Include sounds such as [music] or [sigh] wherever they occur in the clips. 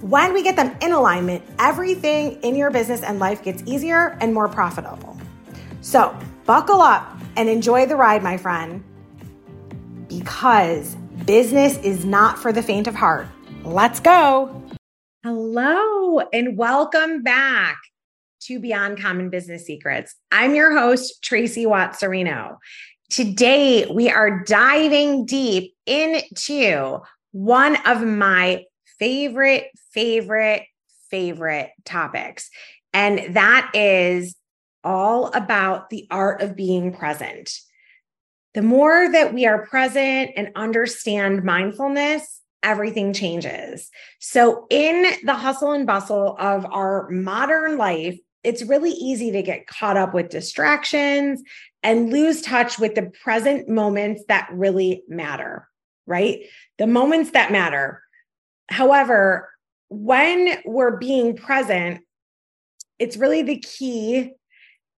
when we get them in alignment, everything in your business and life gets easier and more profitable. So, buckle up and enjoy the ride, my friend, because business is not for the faint of heart. Let's go. Hello, and welcome back to Beyond Common Business Secrets. I'm your host, Tracey Watts Cirino. Today, we are diving deep into one of my favorite, favorite, favorite topics. And that is all about the art of being present. The more that we are present and understand mindfulness, everything changes. So, in the hustle and bustle of our modern life, it's really easy to get caught up with distractions and lose touch with the present moments that really matter, right? The moments that matter. However, when we're being present, it's really the key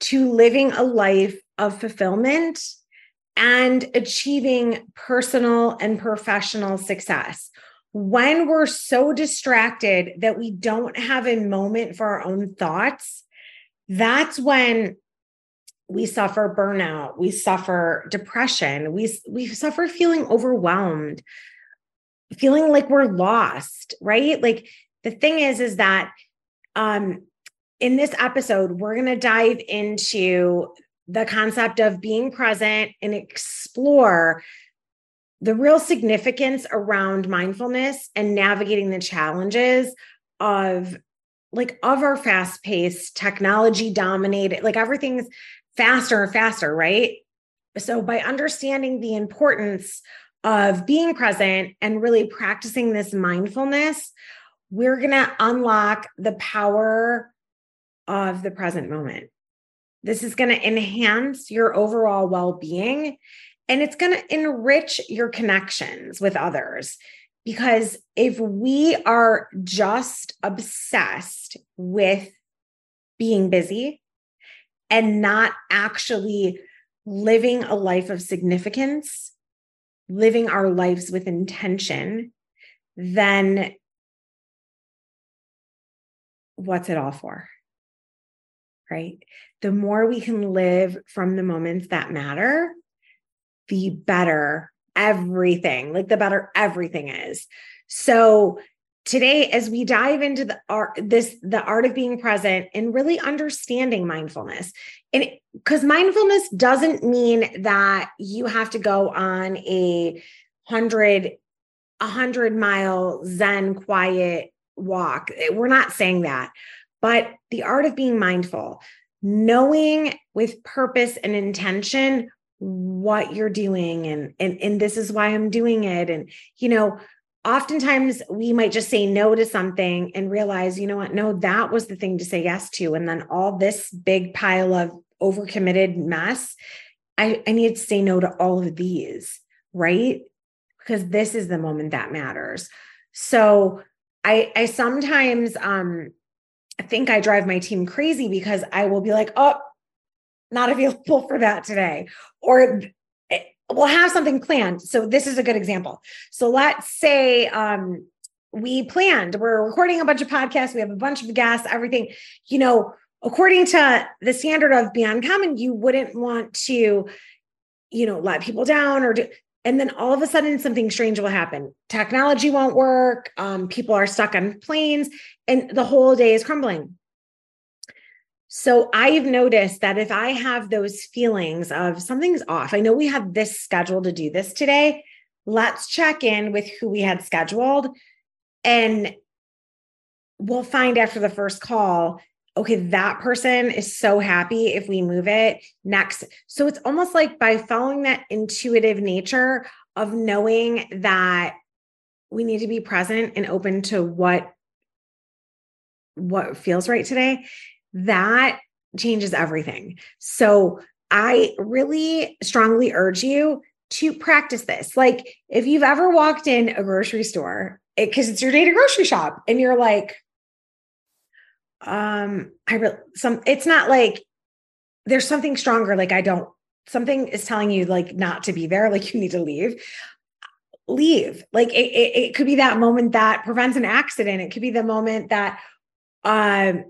to living a life of fulfillment and achieving personal and professional success. When we're so distracted that we don't have a moment for our own thoughts, that's when we suffer burnout, we suffer depression, we, we suffer feeling overwhelmed, feeling like we're lost, right? Like the thing is, is that um, in this episode, we're going to dive into the concept of being present and explore the real significance around mindfulness and navigating the challenges of like of our fast paced technology dominated like everything's faster and faster right so by understanding the importance of being present and really practicing this mindfulness, we're going to unlock the power of the present moment. This is going to enhance your overall well being and it's going to enrich your connections with others. Because if we are just obsessed with being busy and not actually living a life of significance, living our lives with intention, then what's it all for? Right? The more we can live from the moments that matter, the better everything, like the better everything is. So today as we dive into the art this the art of being present and really understanding mindfulness. And because mindfulness doesn't mean that you have to go on a hundred a hundred mile zen quiet walk. We're not saying that. But the art of being mindful knowing with purpose and intention what you're doing. And and and this is why I'm doing it. And you know oftentimes we might just say no to something and realize, you know what? No, that was the thing to say yes to. And then all this big pile of overcommitted mess, I, I need to say no to all of these, right? Because this is the moment that matters. So I I sometimes um I think I drive my team crazy because I will be like, oh, not available [laughs] for that today. Or we'll have something planned. So this is a good example. So let's say um, we planned, we're recording a bunch of podcasts, we have a bunch of guests, everything, you know, according to the standard of Beyond Common, you wouldn't want to, you know, let people down or do, and then all of a sudden something strange will happen. Technology won't work. Um, people are stuck on planes and the whole day is crumbling. So I've noticed that if I have those feelings of something's off, I know we have this schedule to do this today. Let's check in with who we had scheduled. And we'll find after the first call, okay, that person is so happy if we move it next. So it's almost like by following that intuitive nature of knowing that we need to be present and open to what what feels right today that changes everything. So I really strongly urge you to practice this. Like if you've ever walked in a grocery store, because it, it's your day to grocery shop, and you're like, um, I really some it's not like there's something stronger, like I don't something is telling you like not to be there, [laughs] like you need to leave. Leave. Like it, it, it could be that moment that prevents an accident. It could be the moment that um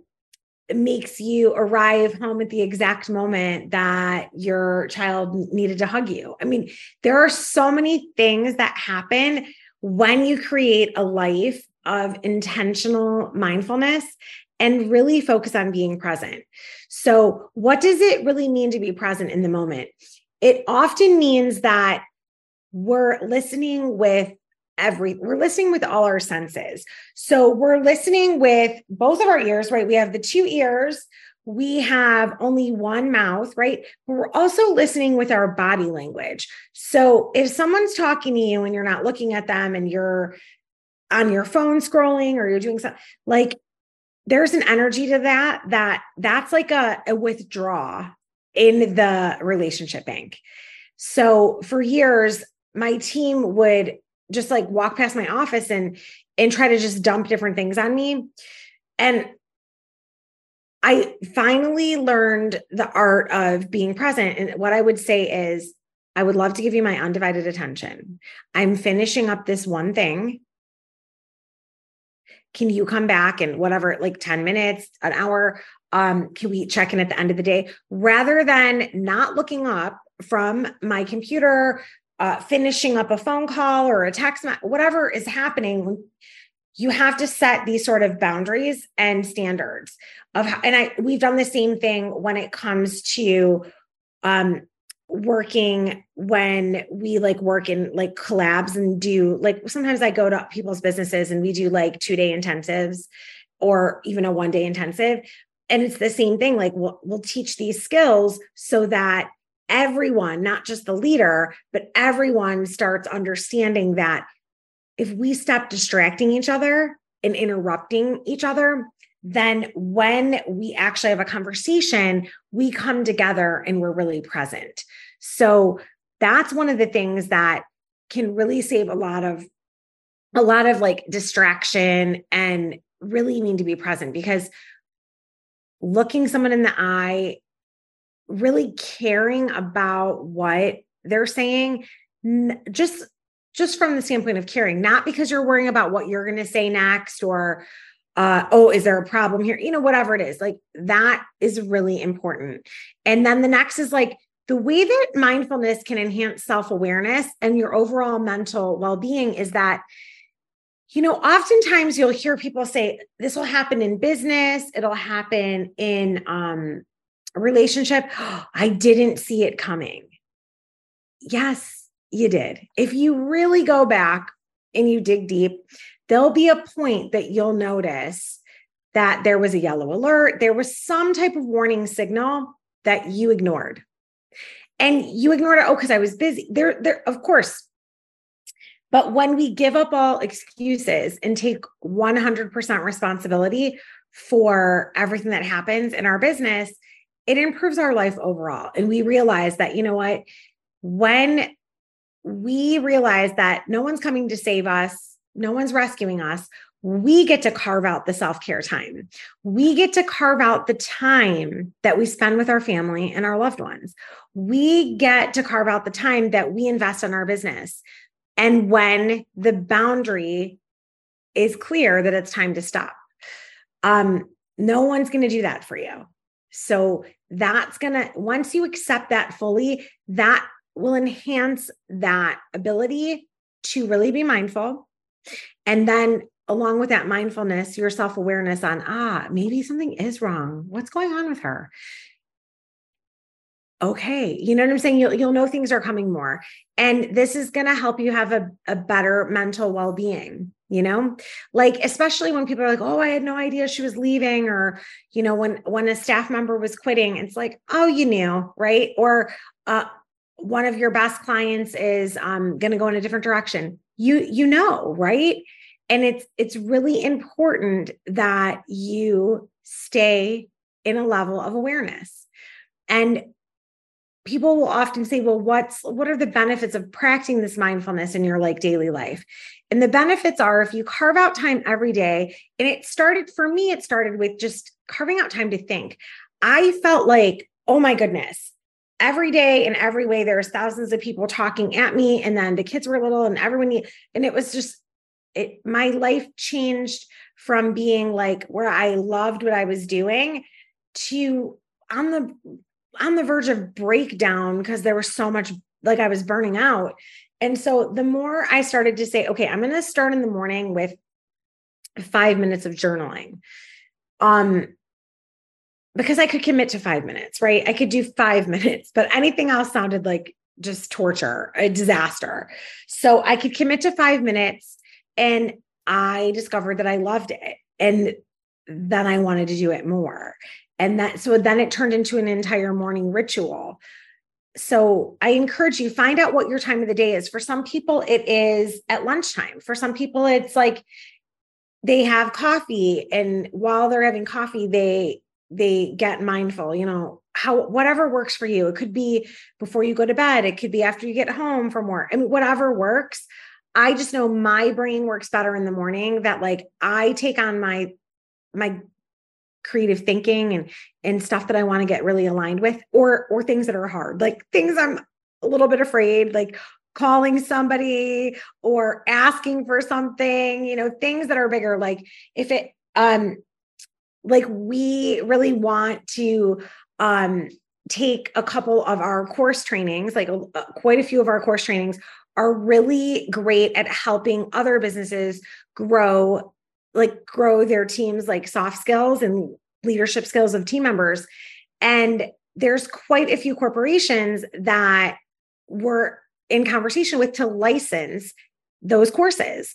makes you arrive home at the exact moment that your child needed to hug you. I mean, there are so many things that happen when you create a life of intentional mindfulness and really focus on being present. So, what does it really mean to be present in the moment? It often means that we're listening with every we're listening with all our senses. So we're listening with both of our ears, right? We have the two ears, we have only one mouth, right? We're also listening with our body language. So if someone's talking to you and you're not looking at them and you're on your phone scrolling or you're doing something like there's an energy to that that that's like a, a withdraw in the relationship bank. So for years, my team would just like walk past my office and and try to just dump different things on me. And i finally learned the art of being present. And what i would say is i would love to give you my undivided attention. I'm finishing up this one thing. Can you come back in whatever like 10 minutes an hour? Um can we check in at the end of the day? Rather than not looking up from my computer uh, finishing up a phone call or a text, whatever is happening, you have to set these sort of boundaries and standards of how, and I we've done the same thing when it comes to um working when we like work in like collabs and do like sometimes I go to people's businesses and we do like two day intensives or even a one day intensive. And it's the same thing like we'll, we'll teach these skills so that everyone, not just the leader, but everyone starts understanding that if we stop distracting each other and interrupting each other, then when we actually have a conversation, we come together and we're really present. So that's one of the things that can really save a lot of a lot of like distraction and really mean to be present because looking someone in the eye really caring about what they're saying just just from the standpoint of caring not because you're worrying about what you're going to say next or uh, oh is there a problem here? You know whatever it is like that is really important. And then the next is like the way that mindfulness can enhance self-awareness and your overall mental well-being is that you know oftentimes you'll hear people say this will happen in business. It'll happen in um relationship, I didn't see it coming. Yes, you did. If you really go back and you dig deep, there'll be a point that you'll notice that there was a yellow alert, there was some type of warning signal that you ignored. And you ignored it, oh, because I was busy. There, there, of course. But when we give up all excuses and take 100% responsibility for everything that happens in our business, it improves our life overall. And we realize that, you know what, when we realize that no one's coming to save us, no one's rescuing us, we get to carve out the self care time. We get to carve out the time that we spend with our family and our loved ones. We get to carve out the time that we invest in our business. And when the boundary is clear that it's time to stop, um, no one's going to do that for you. So that's going to, once you accept that fully, that will enhance that ability to really be mindful. And then along with that mindfulness, your self awareness on, ah, maybe something is wrong. What's going on with her? Okay. You know what I'm saying? You'll, you'll know things are coming more. And this is going to help you have a, a better mental well being you know like especially when people are like oh i had no idea she was leaving or you know when when a staff member was quitting it's like oh you knew right or uh one of your best clients is um going to go in a different direction you you know right and it's it's really important that you stay in a level of awareness and people will often say well what's what are the benefits of practicing this mindfulness in your like daily life? And the benefits are if you carve out time every day and it started for me it started with just carving out time to think. I felt like oh my goodness every day in every way there's thousands of people talking at me and then the kids were little and everyone and it was just it my life changed from being like where i loved what i was doing to on the on the verge of breakdown because there was so much like I was burning out. And so the more I started to say, okay, I'm going to start in the morning with five minutes of journaling. Um, because I could commit to five minutes, right? I could do five [laughs] minutes, but anything else sounded like just torture, a disaster. So I could commit to five minutes and I discovered that I loved it. And then I wanted to do it more and that so then it turned into an entire morning ritual. So i encourage you find out what your time of the day is. For some people it is at lunchtime. For some people it's like they have coffee and while they're having coffee they they get mindful you know how whatever works for you. It could be before you go to bed. It could be after you get home from work I mean, whatever works. I just know my brain works better in the morning that like i take on my my creative thinking and and stuff that I want to get really aligned with or or things that are hard like things I'm a little bit afraid like calling somebody or asking for something you know things that are bigger like if it um like we really want to um take a couple of our course trainings like uh, quite a few of our course trainings are really great at helping other businesses grow like grow their teams like soft skills and leadership skills of team members and there's quite a few corporations that we're in conversation with to license those courses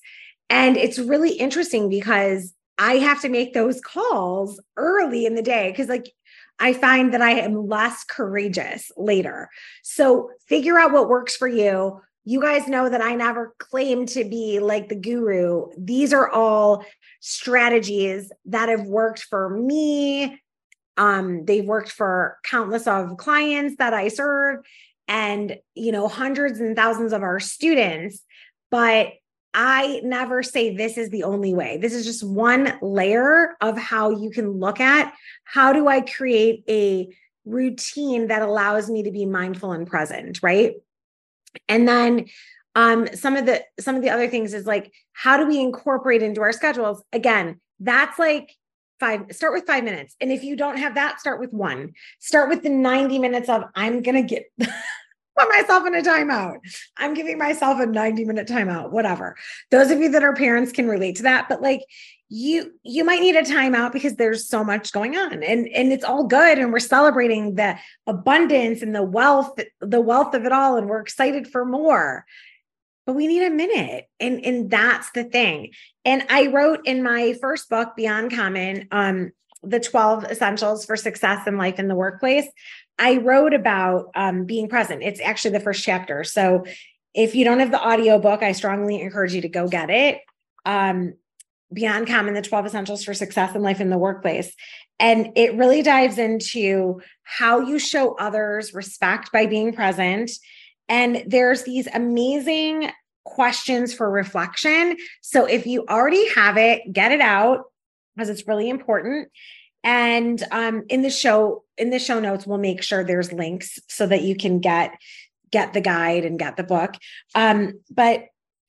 and it's really interesting because i have to make those calls early in the day because like I find that I am less courageous later. So figure out what works for you you guys know that I never claim to be like the guru. These are all strategies that have worked for me. Um, they've worked for countless of clients that I serve and, you know, hundreds and thousands of our students. But I never say this is the only way. This is just one layer of how you can look at how do I create a routine that allows me to be mindful and present, right? And then um, some of the some of the other things is like how do we incorporate into our schedules? Again, that's like five start with five minutes. And if you don't have that start with one. Start with the 90 minutes of i'm gonna get [laughs] put myself in a timeout. I'm giving myself a 90 minute timeout whatever. Those of you that are parents can relate to that but like you you might need a timeout because there's so much going on and and it's all good and we're celebrating the abundance and the wealth the wealth of it all and we're excited for more. But we need a minute and and that's the thing. And i wrote in my first book beyond common um the 12 essentials for success in life in the workplace i wrote about um, being present. It's actually the first chapter. So if you don't have the audio book i strongly encourage you to go get it. Um, Beyond Common, the 12 Essentials for Success in Life in the Workplace. And it really dives into how you show others respect by being present. And there's these amazing questions for reflection. So if you already have it, get it out because it's really important. And um, in the show, in the show notes, we'll make sure there's links so that you can get get the guide and get the book. Um, but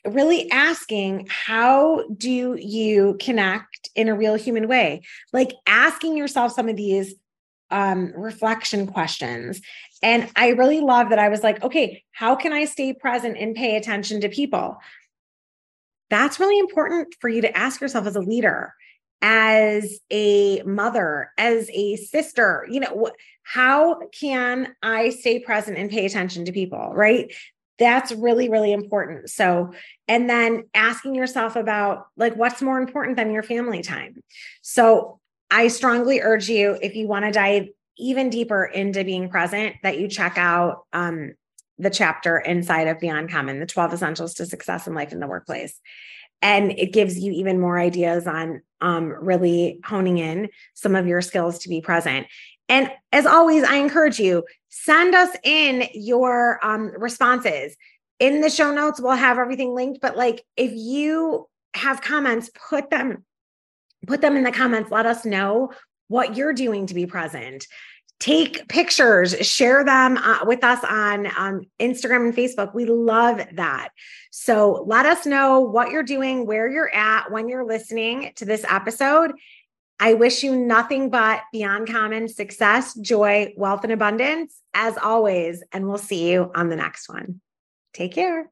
really asking how do you connect in a real human way like asking yourself some of these um, reflection questions and i really love that i was like okay how can i stay present and pay attention to people that's really important for you to ask yourself as a leader, as a mother, as a sister. You know, how can I stay present and pay attention to people, right? That's really, really important. So, and then asking yourself about like what's more important than your family time. So, I strongly urge you, if you want to dive even deeper into being present, that you check out um, the chapter inside of Beyond Common, the 12 essentials to success in life in the workplace. And it gives you even more ideas on um, really honing in some of your skills to be present. And as always, I encourage you send us in your um, responses. In the show notes, we'll have everything linked. But like, if you have comments, put them put them in the comments. Let us know what you're doing to be present take pictures, share them uh, with us on um, Instagram and Facebook. We love that. So let us know what you're doing, where you're at when you're listening to this episode. I wish you nothing but beyond common success, joy, wealth, and abundance as always. And we'll see you on the next one. Take care.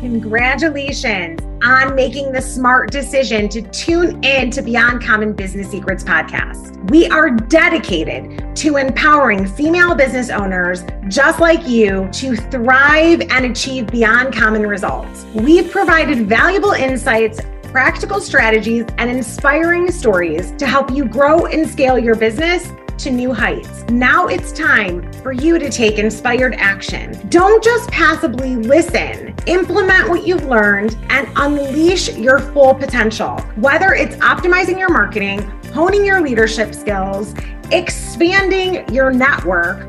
Congratulations on making the smart decision to tune in to Beyond Common Business Secrets podcast. We are dedicated to empowering female business owners just like you to thrive and achieve beyond common results. We've provided valuable insights practical strategies, and inspiring stories to help you grow and scale your business to new heights. Now it's time for you to take inspired action. Don't just passively listen, implement what you've learned and unleash your full potential. Whether it's optimizing your marketing, honing your leadership skills, expanding your network,